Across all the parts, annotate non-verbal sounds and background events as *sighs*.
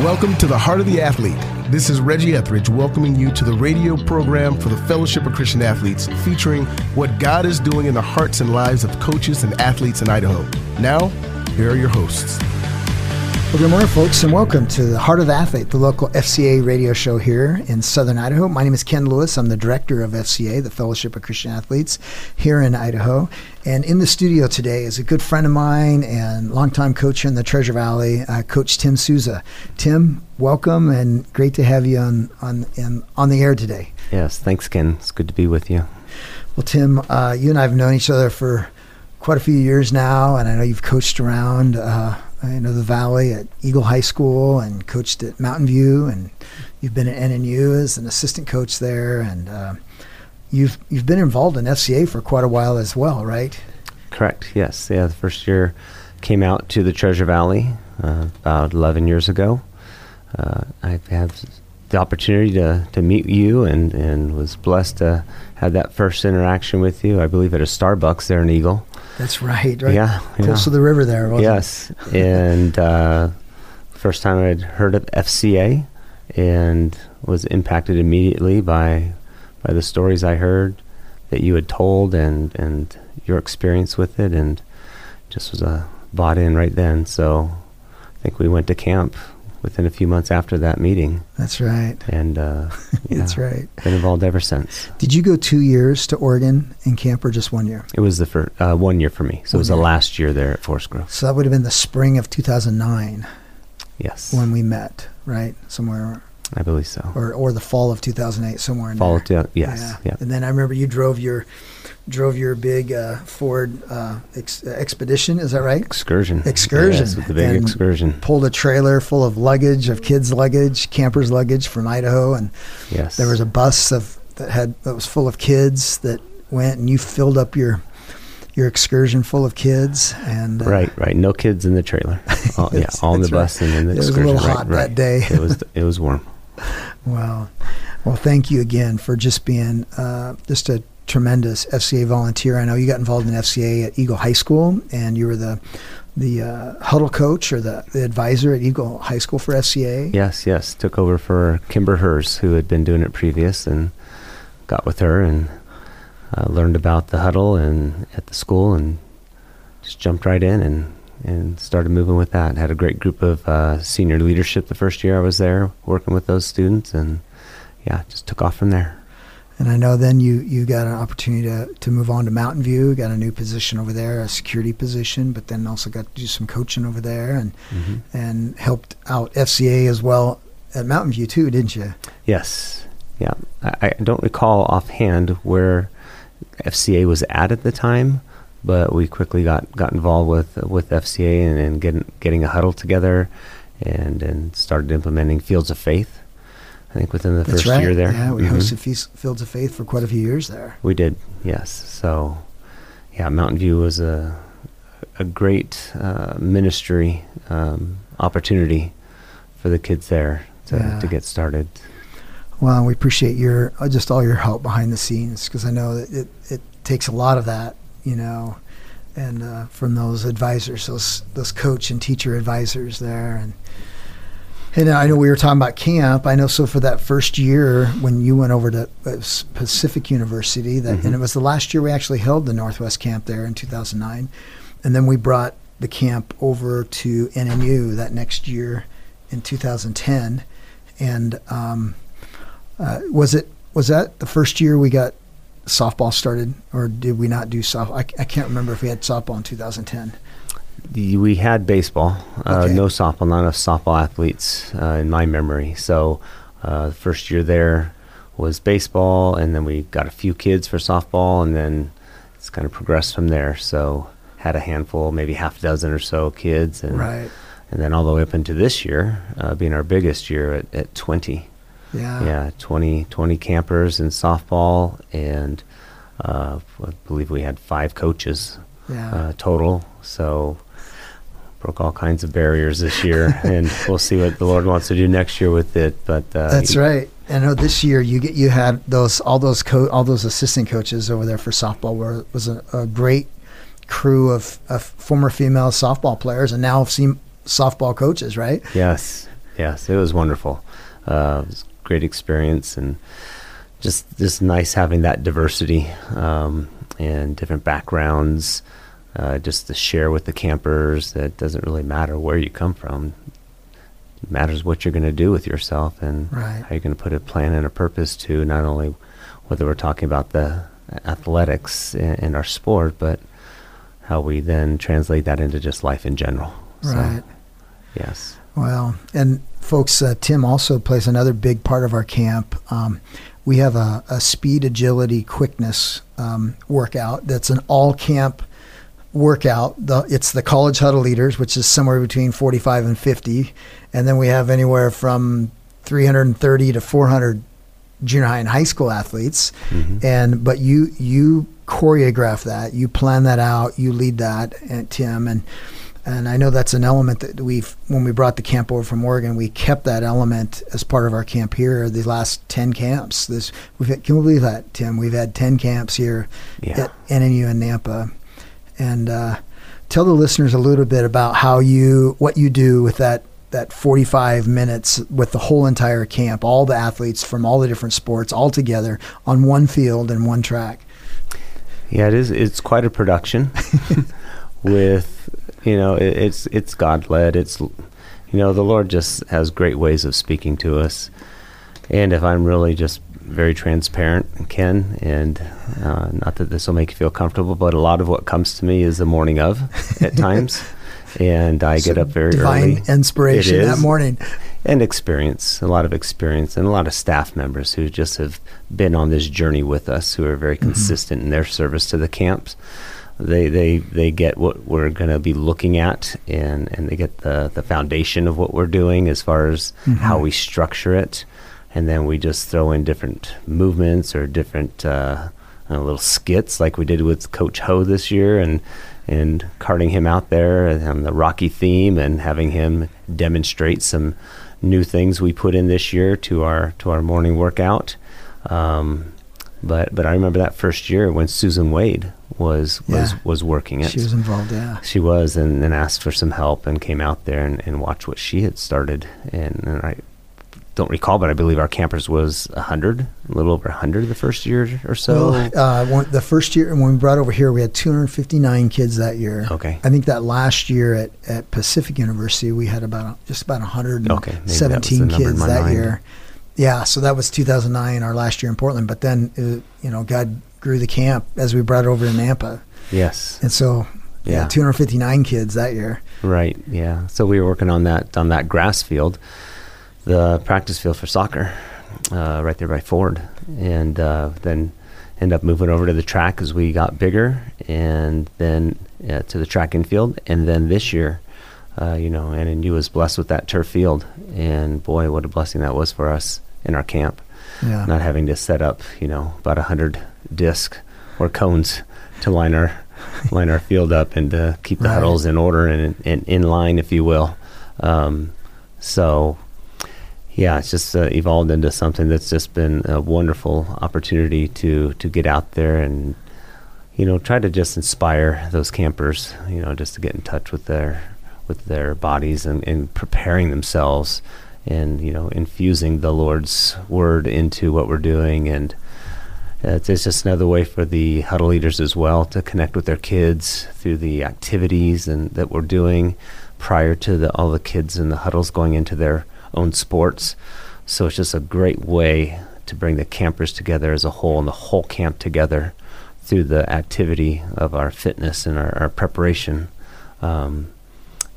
Welcome to the Heart of the Athlete. This is Reggie Etheridge welcoming you to the radio program for the Fellowship of Christian Athletes, featuring what God is doing in the hearts and lives of coaches and athletes in Idaho. Now, here are your hosts. Well, good morning, folks, and welcome to the Heart of the Athlete, the local FCA radio show here in Southern Idaho. My name is Ken Lewis. I'm the director of FCA, the Fellowship of Christian Athletes, here in Idaho. And in the studio today is a good friend of mine and longtime coach in the Treasure Valley, uh, Coach Tim Souza. Tim, welcome, and great to have you on on in, on the air today. Yes, thanks, Ken. It's good to be with you. Well, Tim, uh, you and I have known each other for quite a few years now, and I know you've coached around. Uh, I know the Valley at Eagle High School and coached at Mountain View, and you've been at NNU as an assistant coach there, and uh, you've you've been involved in FCA for quite a while as well, right? Correct. Yes. Yeah. The first year came out to the Treasure Valley uh, about 11 years ago. Uh, I had the opportunity to, to meet you and, and was blessed to have that first interaction with you. I believe at a Starbucks there in Eagle. That's right. Right. Yeah. Close yeah. to the river there. Wasn't yes. and uh, first time I'd heard of FCA and was impacted immediately by by the stories I heard that you had told and and your experience with it and just was uh, bought in right then. So I think we went to camp within a few months after that meeting. That's right. And uh, *laughs* yeah, That's right. Been involved ever since. Did you go two years to Oregon in camp or just one year? It was the first uh, one year for me. So One it was the last year there at Forest Grove. So that would have been the spring of 2009 Yes, when we met, right? Somewhere, I believe so. or or the fall of 2008, somewhere in Fall there. of two- yes, yeah. And then I remember you drove your drove your big uh, Ford uh, ex- uh, Expedition. Is that right? Excursion. Excursion. With the big excursion. Pulled a trailer full of luggage, of kids' luggage, campers' luggage from Idaho, and Yes. there was a bus of that had that was full of kids that went, and you filled up your your excursion full of kids. And uh, Right, right. No kids in the trailer. *laughs* All, yeah, in the right. bus and in the It was a little right, hot right. that day. it was it was warm. *laughs* Wow. Well, thank you again for just being uh, just a tremendous FCA volunteer. I know you got involved in FCA at Eagle High School, and you were the the uh, huddle coach or the, the advisor at Eagle High School for FCA. Yes, yes. Took over for Kimber Hers, who had been doing it previous, and got with her and uh, learned about the huddle and at the school, and just jumped right in and and started moving with that. Had a great group of uh, senior leadership the first year I was there, working with those students, and yeah, just took off from there. And I know then you, you got an opportunity to, to move on to Mountain View, got a new position over there, a security position, but then also got to do some coaching over there and Mhm. and helped out FCA as well at Mountain View too, didn't you? Yes. Yeah. I, I don't recall offhand where FCA was at at the time, but we quickly got, got involved with with FCA and, and getting getting a huddle together, and and started implementing Fields of Faith. I think within the That's first right. year there. Yeah, we Mhm. hosted Feast, Fields of Faith for quite a few years there. We did. Yes. So, yeah, Mountain View was a a great uh, ministry um, opportunity for the kids there to, Yeah. to get started. Well, we appreciate your uh, just all your help behind the scenes because I know that it, it takes a lot of that, you know, and uh, from those advisors, those those coach and teacher advisors there, and and I know we were talking about camp. I know so for that first year when you went over to uh, Pacific University, that and Mhm. it was the last year we actually held the Northwest camp there in 2009, and then we brought the camp over to NNU that next year in 2010, and. Um, uh, was it was that the first year we got softball started, or did we not do softball? I, I can't remember if we had softball in 2010. We had baseball, uh, no softball, not enough softball athletes uh, in my memory. So, uh, the first year there was baseball, and then we got a few kids for softball, and then it's kind of progressed from there. So, had a handful, maybe half a dozen or so kids, and Right. and then all the way up into this year, uh, being our biggest year at, at 20. Yeah. yeah, 20, 20 campers in softball, and uh, I believe we had five coaches Yeah. uh, total. So broke all kinds of barriers this year, *laughs* and we'll see what the Lord wants to do next year with it. But uh, That's right. I know this year you get you had those all those co- all those assistant coaches over there for softball were was a, a great crew of, of former female softball players and now seen softball coaches, right? Yes, yes, it was wonderful. Uh, it was a great experience and just just nice having that diversity um, and different backgrounds. Uh, just to share with the campers that it doesn't really matter where you come from. It matters what you're going to do with yourself and Right. how you're going to put a plan and a purpose to not only whether we're talking about the athletics in, in our sport, but how we then translate that into just life in general. Right. So, yes. Well, and folks, uh, Tim also plays another big part of our camp. Um, we have a, a speed, agility, quickness um, workout that's an all camp workout. The, it's the college huddle leaders, which is somewhere between 45 and 50. And then we have anywhere from 330 to 400 junior high and high school athletes. Mhm. And but you you choreograph that, you plan that out, you lead that, and Tim and and I know that's an element that we've when we brought the camp over from Oregon, we kept that element as part of our camp here. The last ten camps, this we've had, can we believe that Tim? We've had ten camps here Yeah. at NNU and Nampa, and uh, tell the listeners a little bit about how you what you do with that that 45 minutes with the whole entire camp, all the athletes from all the different sports all together on one field and one track. Yeah, it is. It's quite a production. *laughs* with you know, it, it's it's God led. It's you know, the Lord just has great ways of speaking to us. And if I'm really just very transparent, Ken, and uh, not that this will make you feel comfortable, but a lot of what comes to me is the morning of at *laughs* times, and I get up very early. divine early. inspiration that morning. and experience, a lot of experience, and a lot of staff members who just have been on this journey with us, who are very consistent in their service to the camps. They they they get what we're going to be looking at, and and they get the the foundation of what we're doing as far as how we structure it, and then we just throw in different movements or different. Uh, uh, little skits like we did with Coach Ho this year, and and carting him out there and um, the Rocky theme, and having him demonstrate some new things we put in this year to our to our morning workout. Um, but but I remember that first year when Susan Wade was was Yeah. was working it. She was involved, yeah. She was, and, and asked for some help, and came out there and, and watched what she had started. And, and I don't recall, but I believe our campers was a hundred, a little over a hundred the first year or so. well, uh, when, the first year when we brought over here, we had 259 kids that year. Okay. I think that last year at, at Pacific University, we had about just about Okay, maybe that 117 kids that mind. year. Yeah, so that was 2009, our last year in Portland. But then, uh, you know, God grew the camp as we brought it over to Nampa, yes, and so yeah, Yeah. 259 kids that year. right, yeah. So we were working on that on that grass field, the practice field for soccer, uh, right there by Ford, and uh, then end up moving over to the track as we got bigger, and then uh, to the track and field, and then this year. Uh, you know, and you was blessed with that turf field, and boy, what a blessing that was for us in our camp. Yeah, not having to set up, you know, about a hundred disc or cones to line our *laughs* line our field up and to keep the Right. huddles in order and, and in line, if you will. Um, so, yeah, it's just uh, evolved into something that's just been a wonderful opportunity to to get out there and you know try to just inspire those campers, you know, just to get in touch with their with their bodies and, and preparing themselves and you know infusing the Lord's word into what we're doing. And uh, it's, it's just another way for the huddle leaders as well to connect with their kids through the activities and that we're doing prior to the, all the kids in the huddles going into their own sports. So it's just a great way to bring the campers together as a whole and the whole camp together through the activity of our fitness and our, our preparation um,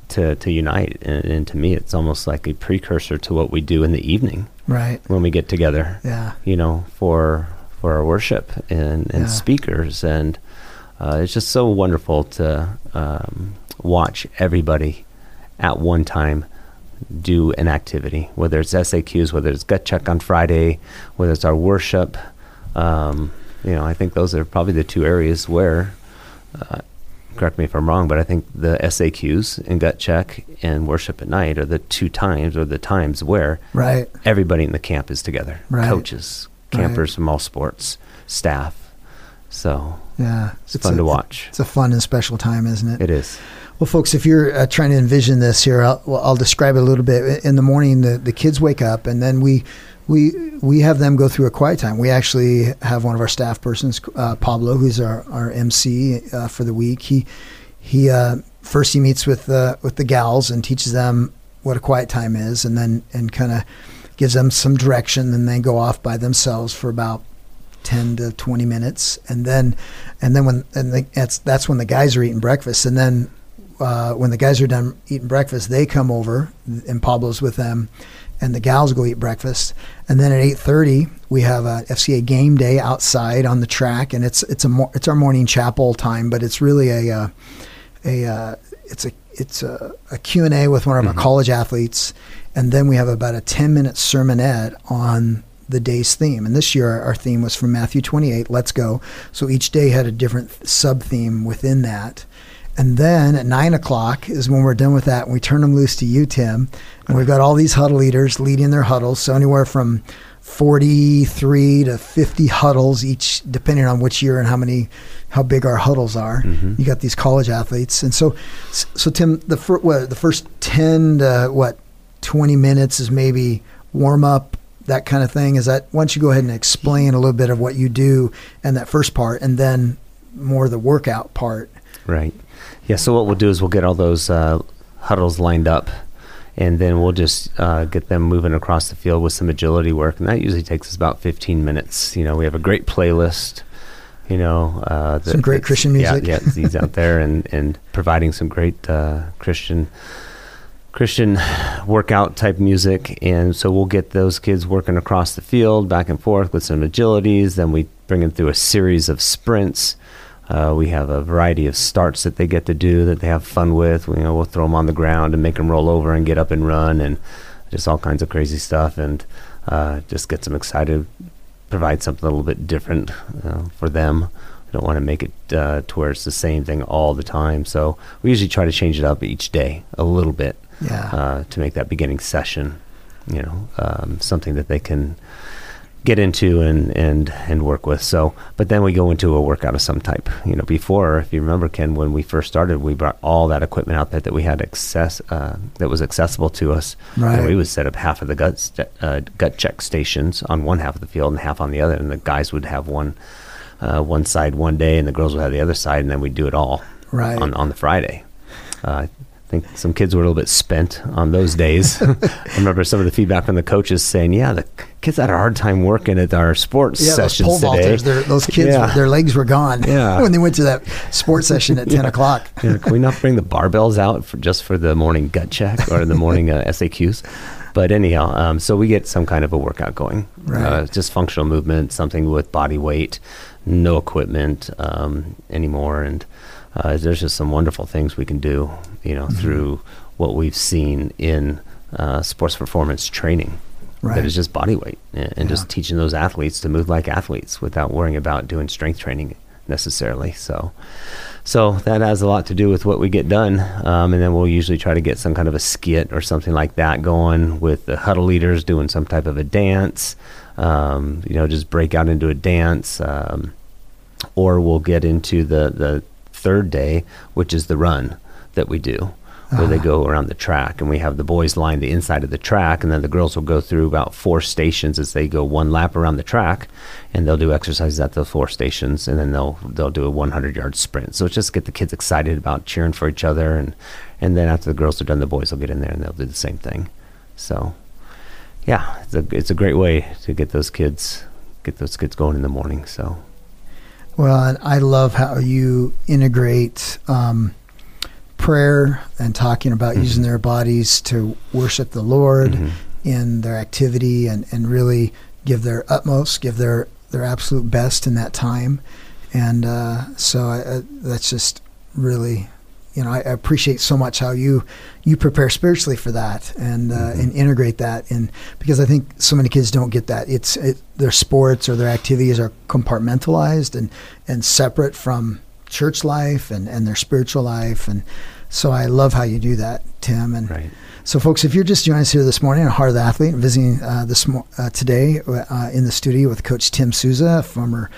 to, to unite. And, and to me, it's almost like a precursor to what we do in the evening right. when we get together Yeah, you know, for for our worship and, and Yeah. speakers, and uh, it's just so wonderful to um, watch everybody at one time do an activity, whether it's SAQs, whether it's gut check on Friday, whether it's our worship. Um, you know, I think those are probably the two areas where. Uh, correct me if I'm wrong, but I think the SAQs and gut check and worship at night are the two times or the times where right. everybody in the camp is together Right. coaches campers from all sports staff so Yeah, it's, fun a- to watch It's a fun and special time, isn't it? it is Well, folks, if you're uh, trying to envision this here, I'll, I'll describe it a little bit. In the morning, the, the kids wake up, and then we we we have them go through a quiet time. We actually have one of our staff persons, uh, Pablo, who's our our MC uh, for the week. He he uh, first he meets with uh, with the gals and teaches them what a quiet time is, and then and kind of gives them some direction. And they go off by themselves for about 10 to 20 minutes and then and then when and the, that's that's when the guys are eating breakfast and then uh, when the guys are done eating breakfast they come over and Pablo's with them and the gals go eat breakfast and then at 8:30 we have a FCA game day outside on the track and it's it's a it's our morning chapel time but it's really a uh, a uh, it's a it's a, a Q&A with one of mm-hmm. our college athletes and then we have about a 10 minute sermonette on the day's theme. And this year, our theme was from Matthew 28, Let's Go. So each day had a different sub theme within that. And then at nine o'clock is when we're done with that, and we turn them loose to you, Tim. And we've got all these huddle leaders leading their huddles. So anywhere from 43 to 50 huddles each, depending on which year and how many, how big our huddles are. Mm-hmm. You got these college athletes. And so, so Tim, the, fir- what, the first 10 to what, 20 minutes is maybe warm up that kind of thing? Is that once you go ahead and explain a little bit of what you do and that first part, and then more the workout part? Right. Yeah. So what we'll do is we'll get all those uh, huddles lined up, and then we'll just uh, get them moving across the field with some agility work, and that usually takes us about 15 minutes. You know, we have a great playlist. You know, uh, some great Christian music. Yeah, yeah, he's out there and *laughs* and providing some great uh, Christian Christian workout type music, and so we'll get those kids working across the field, back and forth with some agilities. Then we bring them through a series of sprints. Uh, we have a variety of starts that they get to do that they have fun with. We, you know, we'll throw them on the ground and make them roll over and get up and run, and just all kinds of crazy stuff, and uh, just gets them excited. Provide something a little bit different uh, for them. We don't want to make it uh, to where it's the same thing all the time. So we usually try to change it up each day a little bit yeah. uh, to make that beginning session, you know, um, something that they can get into and, and, and work with. So, but then we go into a workout of some type. You know, before, if you remember, Ken, when we first started, we brought all that equipment out there that we had access uh, that was accessible to us. Right. And we would set up half of the gut st- uh, gut check stations on one half of the field and half on the other, and the guys would have one uh, one side one day, and the girls would have the other side, and then we'd do it all right on on the Friday. I think some kids were a little bit spent on those days. *laughs* I remember some of the feedback from the coaches saying, "Yeah, the kids had a hard time working at our sports yeah, sessions those today. those kids, yeah. their legs were gone. Yeah. *laughs* when they went to that sports *laughs* session at ten o'clock. can we not bring the barbells out for just for the morning gut check or the morning uh, SAQs? But anyhow, um, so we get some kind of a workout going. Right. Uh, just functional movement, something with body weight, no equipment um, anymore, and uh, there's just some wonderful things we can do, you know, mm-hmm. through what we've seen in uh, sports performance training. Right. That is just body weight and, and yeah. just teaching those athletes to move like athletes without worrying about doing strength training necessarily. So, so that has a lot to do with what we get done. Um, and then we'll usually try to get some kind of a skit or something like that going with the huddle leaders doing some type of a dance. Um, you know, just break out into a dance. Um, or we'll get into the, the third day, which is the run that we do, where they ah. go around the track, and we have the boys line the inside of the track, and then the girls will go through about four stations as they go one lap around the track, and they'll do exercises at the four stations, and then they'll they'll do a 100 yard sprint. So it's just get the kids excited about cheering for each other, and and then after the girls are done, the boys will get in there and they'll do the same thing. So yeah, it's a it's a great way to get those kids get those kids going in the morning. So well, and I love how you integrate um, prayer and talking about mm-hmm. using their bodies to worship the Lord mm-hmm. in their activity and, and really give their utmost, give their, their absolute best in that time. And uh, so I, I, that's just really you know, I, I, appreciate so much how you you prepare spiritually for that and uh, mm-hmm. and integrate that and because I think so many kids don't get that. It's it, their sports or their activities are compartmentalized and and separate from church life and and their spiritual life and so I love how you do that, Tim. And right. so, folks, if you're just joining us here this morning on Heart of the Athlete, visiting uh, this mo- uh, today uh, in the studio with Coach Tim Souza, former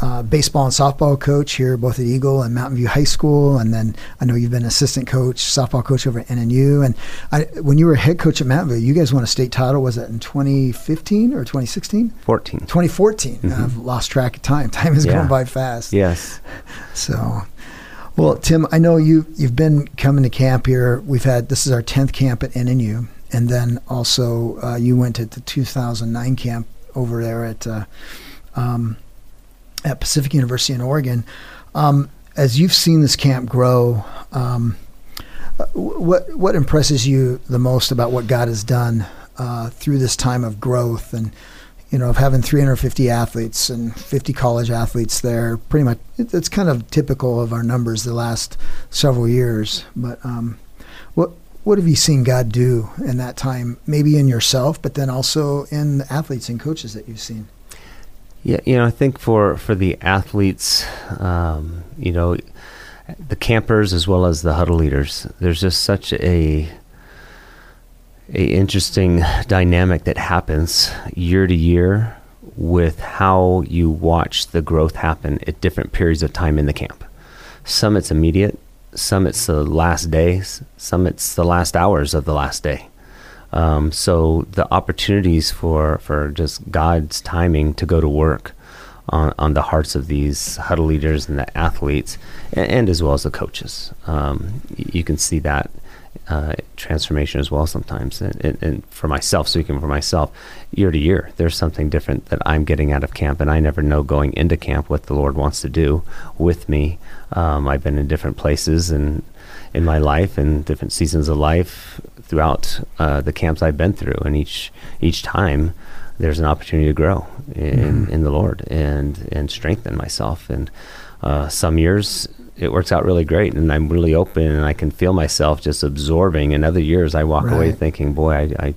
uh, baseball and softball coach here, both at Eagle and Mountain View High School, and then I know you've been assistant coach, softball coach over at NNU. And I, when you were head coach at Mountain View, you guys won a state title. Was that in 2015 or 2016? 14. 2014. Mm-hmm. I've lost track of time. *laughs* Time is yeah. going by fast. Yes. So, well, Tim, I know you you've been coming to camp here. We've had this is our 10th camp at NNU, and then also uh, you went to the 2009 camp over there at. Uh, um, at Pacific University in Oregon. Um, as you've seen this camp grow, um, what what impresses you the most about what God has done uh, through this time of growth and you know of having 350 athletes and 50 college athletes there? Pretty much, it's kind of typical of our numbers the last several years. But um, what what have you seen God do in that time? Maybe in yourself, but then also in the athletes and coaches that you've seen. Yeah, you know, I think for for the athletes, um, you know, the campers as well as the huddle leaders, there's just such a a interesting dynamic that happens year to year with how you watch the growth happen at different periods of time in the camp. Some it's immediate, some it's the last days, some it's the last hours of the last day. Um, so the opportunities for, for just God's timing to go to work on, on the hearts of these huddle leaders and the athletes, and, and as well as the coaches. Um, you can see that uh, transformation as well sometimes. And, and, and, for myself, speaking for myself, year to year, there's something different that I'm getting out of camp, and I never know going into camp what the Lord wants to do with me. Um, I've been in different places and in my life and different seasons of life throughout uh, the camps I've been through, and each each time there's an opportunity to grow in, mm. in the Lord and and strengthen myself. And uh, some years it works out really great, and I'm really open, and I can feel myself just absorbing. And other years I walk right. away thinking, boy, I, I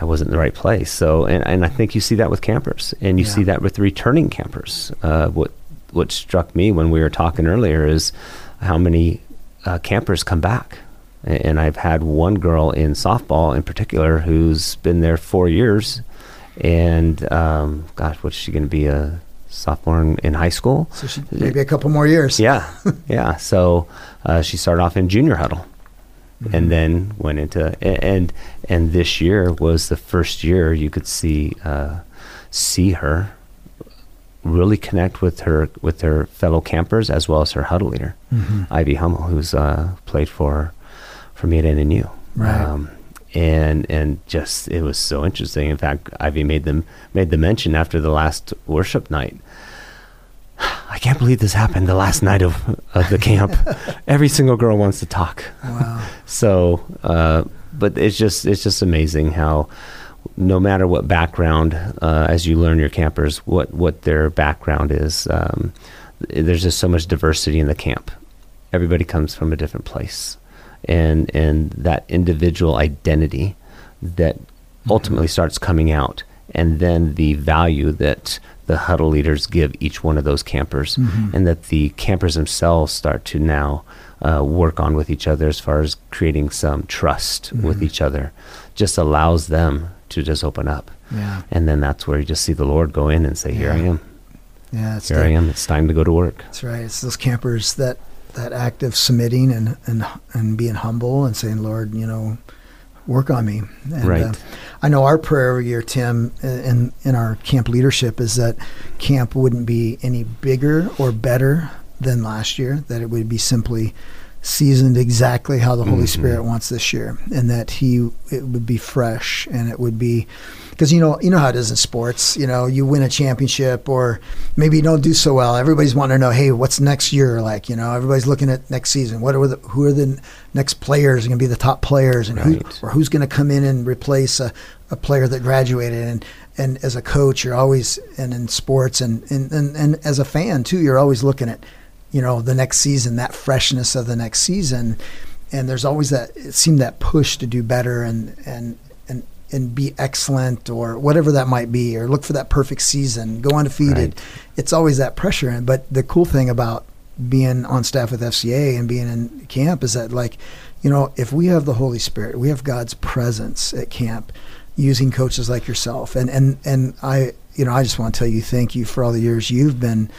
I wasn't in the right place. So, and, and I think you see that with campers, and you yeah. see that with returning campers. Uh, what what struck me when we were talking earlier is how many uh, campers come back and I've had one girl in softball in particular who's been there four years, and um, gosh, what's she going to be a sophomore in, in high school? So she, maybe a couple more years. Yeah, yeah. So uh, she started off in junior huddle, mm-hmm. and then went into and and this year was the first year you could see uh, see her really connect with her with her fellow campers as well as her huddle leader, mm-hmm. Ivy Hummel, who's uh, played for for me at NNU. Right. Um, and and just it was so interesting. In fact, Ivy made them made the mention after the last worship night. *sighs* I can't believe this happened the last night of, of the camp. *laughs* Every single girl wants to talk. Wow. *laughs* so, uh, but it's just it's just amazing how no matter what background, uh, as you learn your campers, what what their background is, um, there's just so much diversity in the camp. Everybody comes from a different place and and that individual identity that mm-hmm. ultimately starts coming out and then the value that the huddle leaders give each one of those campers mm-hmm. and that the campers themselves start to now uh, work on with each other as far as creating some trust mm-hmm. with each other just allows them to just open up yeah. and then that's where you just see the lord go in and say here i am yeah, here I am. It's time to go to work. That's right. It's those campers that that act of submitting and, and, and being humble and saying, Lord, you know, work on me. And, right. Uh, I know our prayer every year, Tim, in, in our camp leadership is that camp wouldn't be any bigger or better than last year, that it would be simply seasoned exactly how the Holy mm-hmm. Spirit wants this year, and that He it would be fresh and it would be because you know you know how it is in sports. You know, you win a championship or maybe you don't do so well. Everybody's wanting to know, hey, what's next year like? You know, everybody's looking at next season. What are the who are the next players going to be the top players, and right. who or who's going to come in and replace a, a player that graduated and and as a coach, you're always and in sports and, and, and, and as a fan too, you're always looking at you know the next season, that freshness of the next season, and there's always that it seemed that push to do better and and and be excellent or whatever that might be, or look for that perfect season, go undefeated. Right. It's always that pressure. But the cool thing about being on staff with FCA and being in camp is that like, you know, if we have the Holy Spirit, we have God's presence at camp using coaches like yourself. And and and I you know, I just want to tell you thank you for all the years you've been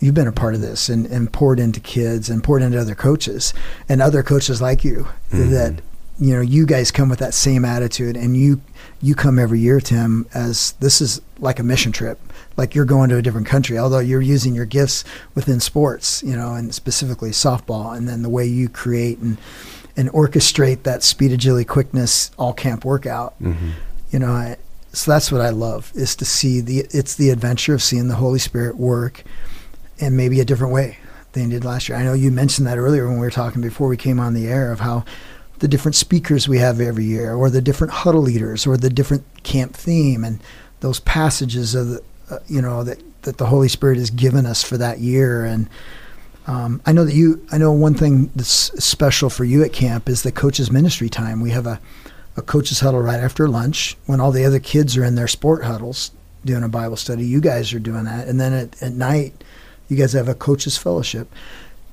you've been a part of this and, and poured into kids and poured into other coaches and other coaches like you mm-hmm. that you know you guys come with that same attitude and you you come every year tim as this is like a mission trip. Like you're going to a different country although you're using your gifts within sports you know and specifically softball and then the way you create and and orchestrate that speed agility quickness all camp workout. Mm-hmm. you know I, so that's what i love is to see the it's the adventure of seeing the holy spirit work in maybe a different way than you did last year. I know you mentioned that earlier when we were talking before we came on the air of how the different speakers we have every year, or the different huddle leaders, or the different camp theme, and those passages of the, uh, you know that that the Holy Spirit has given us for that year. And um, I know that you, I know one thing that's special for you at camp is the coaches ministry time. We have a a coaches huddle right after lunch when all the other kids are in their sport huddles doing a Bible study. You guys are doing that, and then at, at night, you guys have a coaches fellowship.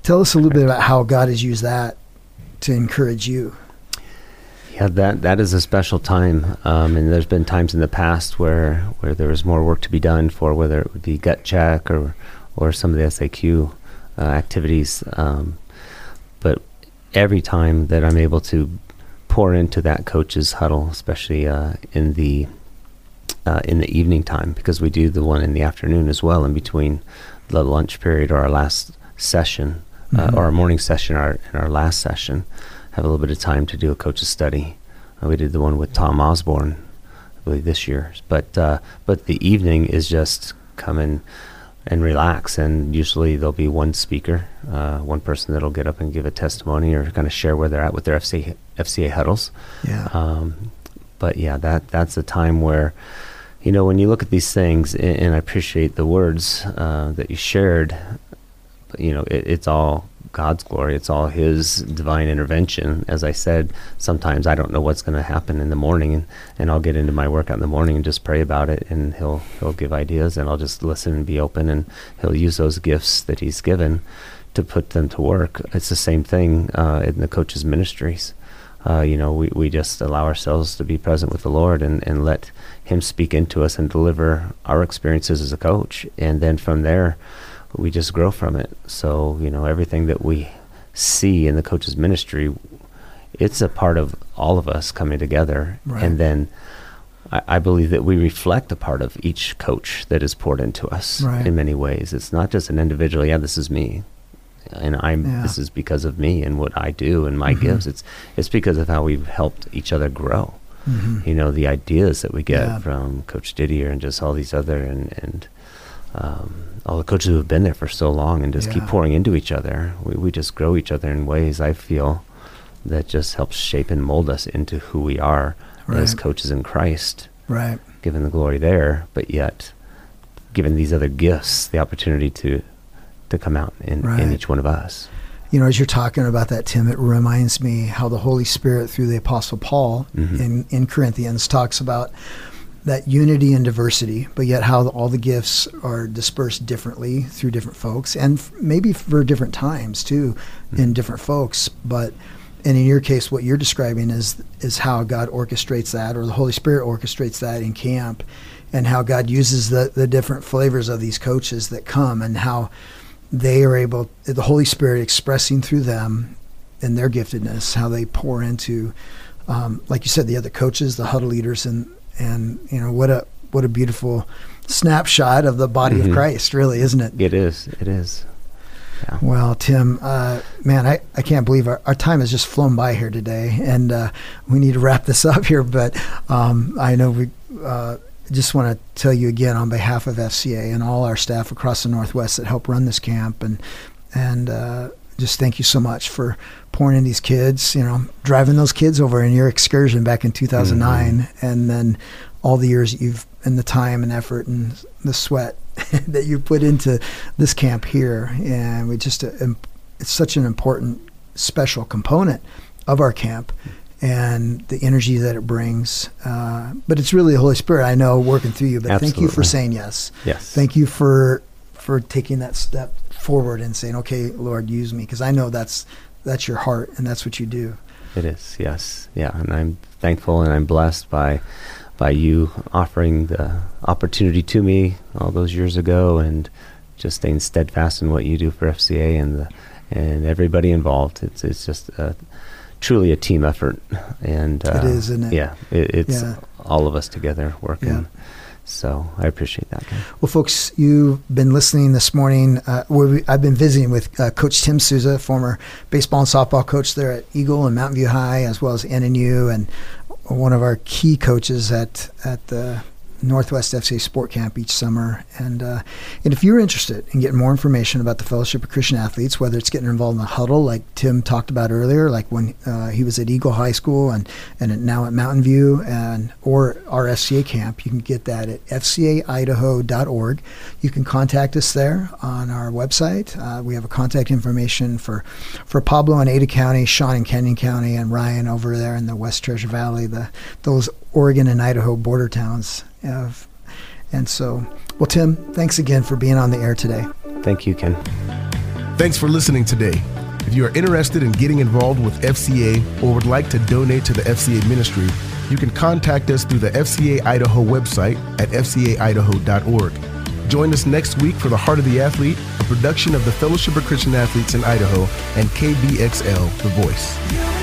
Tell us a little bit about how God has used that to encourage you. Yeah, that that is a special time, um, and there's been times in the past where where there was more work to be done for whether it would be gut check or or some of the SAQ uh, activities. Um, but every time that I'm able to pour into that coach's huddle, especially uh, in the uh, in the evening time, because we do the one in the afternoon as well, in between the lunch period or our last session uh, mm-hmm. or our morning session, our in our last session, have a little bit of time to do a coach's study. Uh, we did the one with Tom Osborne, I believe this year. But uh, but the evening is just come in and relax. And usually there'll be one speaker, uh, one person that'll get up and give a testimony or kind of share where they're at with their FCA, FCA huddles. Yeah. Um, but yeah, that that's a time where, you know, when you look at these things, and, and I appreciate the words uh, that you shared you know, it, it's all God's glory. It's all His divine intervention. As I said, sometimes I don't know what's going to happen in the morning, and, and I'll get into my workout in the morning and just pray about it, and He'll He'll give ideas, and I'll just listen and be open, and He'll use those gifts that He's given to put them to work. It's the same thing uh, in the coaches' ministries. Uh, you know, we, we just allow ourselves to be present with the Lord and, and let Him speak into us and deliver our experiences as a coach. And then from there, we just grow from it. So, you know, everything that we see in the coach's ministry, it's a part of all of us coming together. Right. And then I, I, believe that we reflect a part of each coach that is poured into us right. in many ways. It's not just an individual, yeah, this is me. And I'm yeah. this is because of me and what I do and my mm-hmm. gifts. It's it's because of how we've helped each other grow. Mm-hmm. You know, the ideas that we get yeah. from Coach Didier and just all these other and, and um, all the coaches who have been there for so long and just yeah. keep pouring into each other. We, we just grow each other in ways I feel that just helps shape and mold us into who we are right. as coaches in Christ. Right. Given the glory there, but yet given these other gifts the opportunity to to come out in, right. in each one of us. You know, as you're talking about that, Tim, it reminds me how the Holy Spirit, through the Apostle Paul mm-hmm. in, in Corinthians, talks about that unity and diversity, but yet how all the gifts are dispersed differently through different folks, and f- maybe for different times too, mm-hmm. in different folks. But and in your case, what you're describing is is how God orchestrates that, or the Holy Spirit orchestrates that in camp, and how God uses the the different flavors of these coaches that come, and how they are able, the Holy Spirit expressing through them and their giftedness, how they pour into, um, like you said, the other coaches, the huddle leaders, and and you know what a what a beautiful snapshot of the body mm-hmm. of Christ, really, isn't it? It is. It is. Yeah. Well, Tim, uh, man, I, I can't believe our, our time has just flown by here today, and uh, we need to wrap this up here. But um, I know we uh, just want to tell you again on behalf of FCA and all our staff across the Northwest that help run this camp, and and uh, just thank you so much for pouring in these kids, you know, driving those kids over in your excursion back in 2009 mm-hmm. and then all the years you've and the time and effort and the sweat *laughs* that you put into this camp here. And we just uh, it's such an important special component of our camp and the energy that it brings. Uh, but it's really the holy spirit i know working through you. But Absolutely. thank you for saying yes. Yes. Thank you for for taking that step forward and saying, "Okay, Lord, use me," because I know that's that's your heart and that's what you do. It is, yes, yeah, and I'm thankful and I'm blessed by by you offering the opportunity to me all those years ago, and just staying steadfast in what you do for FCA and the, and everybody involved. It's it's just a, truly a team effort, and uh, it is, isn't it? Yeah, it, it's yeah. all of us together working. Yeah. So I appreciate that. Well, folks, you've been listening this morning. Uh, we, I've been visiting with uh, Coach Tim Souza, former baseball and softball coach there at Eagle and Mountain View High, as well as NNU, and one of our key coaches at at the Northwest FCA Sport Camp each summer. And uh, and if you're interested in getting more information about the Fellowship of Christian Athletes, whether it's getting involved in the huddle, like Tim talked about earlier, like when uh, he was at Eagle High School and and now at Mountain View, and or our FCA camp, you can get that at fcaidaho.org. You can contact us there on our website. Uh, we have a contact information for for Pablo in Ada County, Sean in Canyon County, and Ryan over there in the West Treasure Valley. The those Oregon and Idaho border towns. Of, and so, well, Tim, thanks again for being on the air today. Thank you, Ken. Thanks for listening today. If you are interested in getting involved with FCA or would like to donate to the FCA ministry, you can contact us through the FCA Idaho website at fcaidaho.org. Join us next week for The Heart of the Athlete, a production of the Fellowship of Christian Athletes in Idaho and KBXL, The Voice.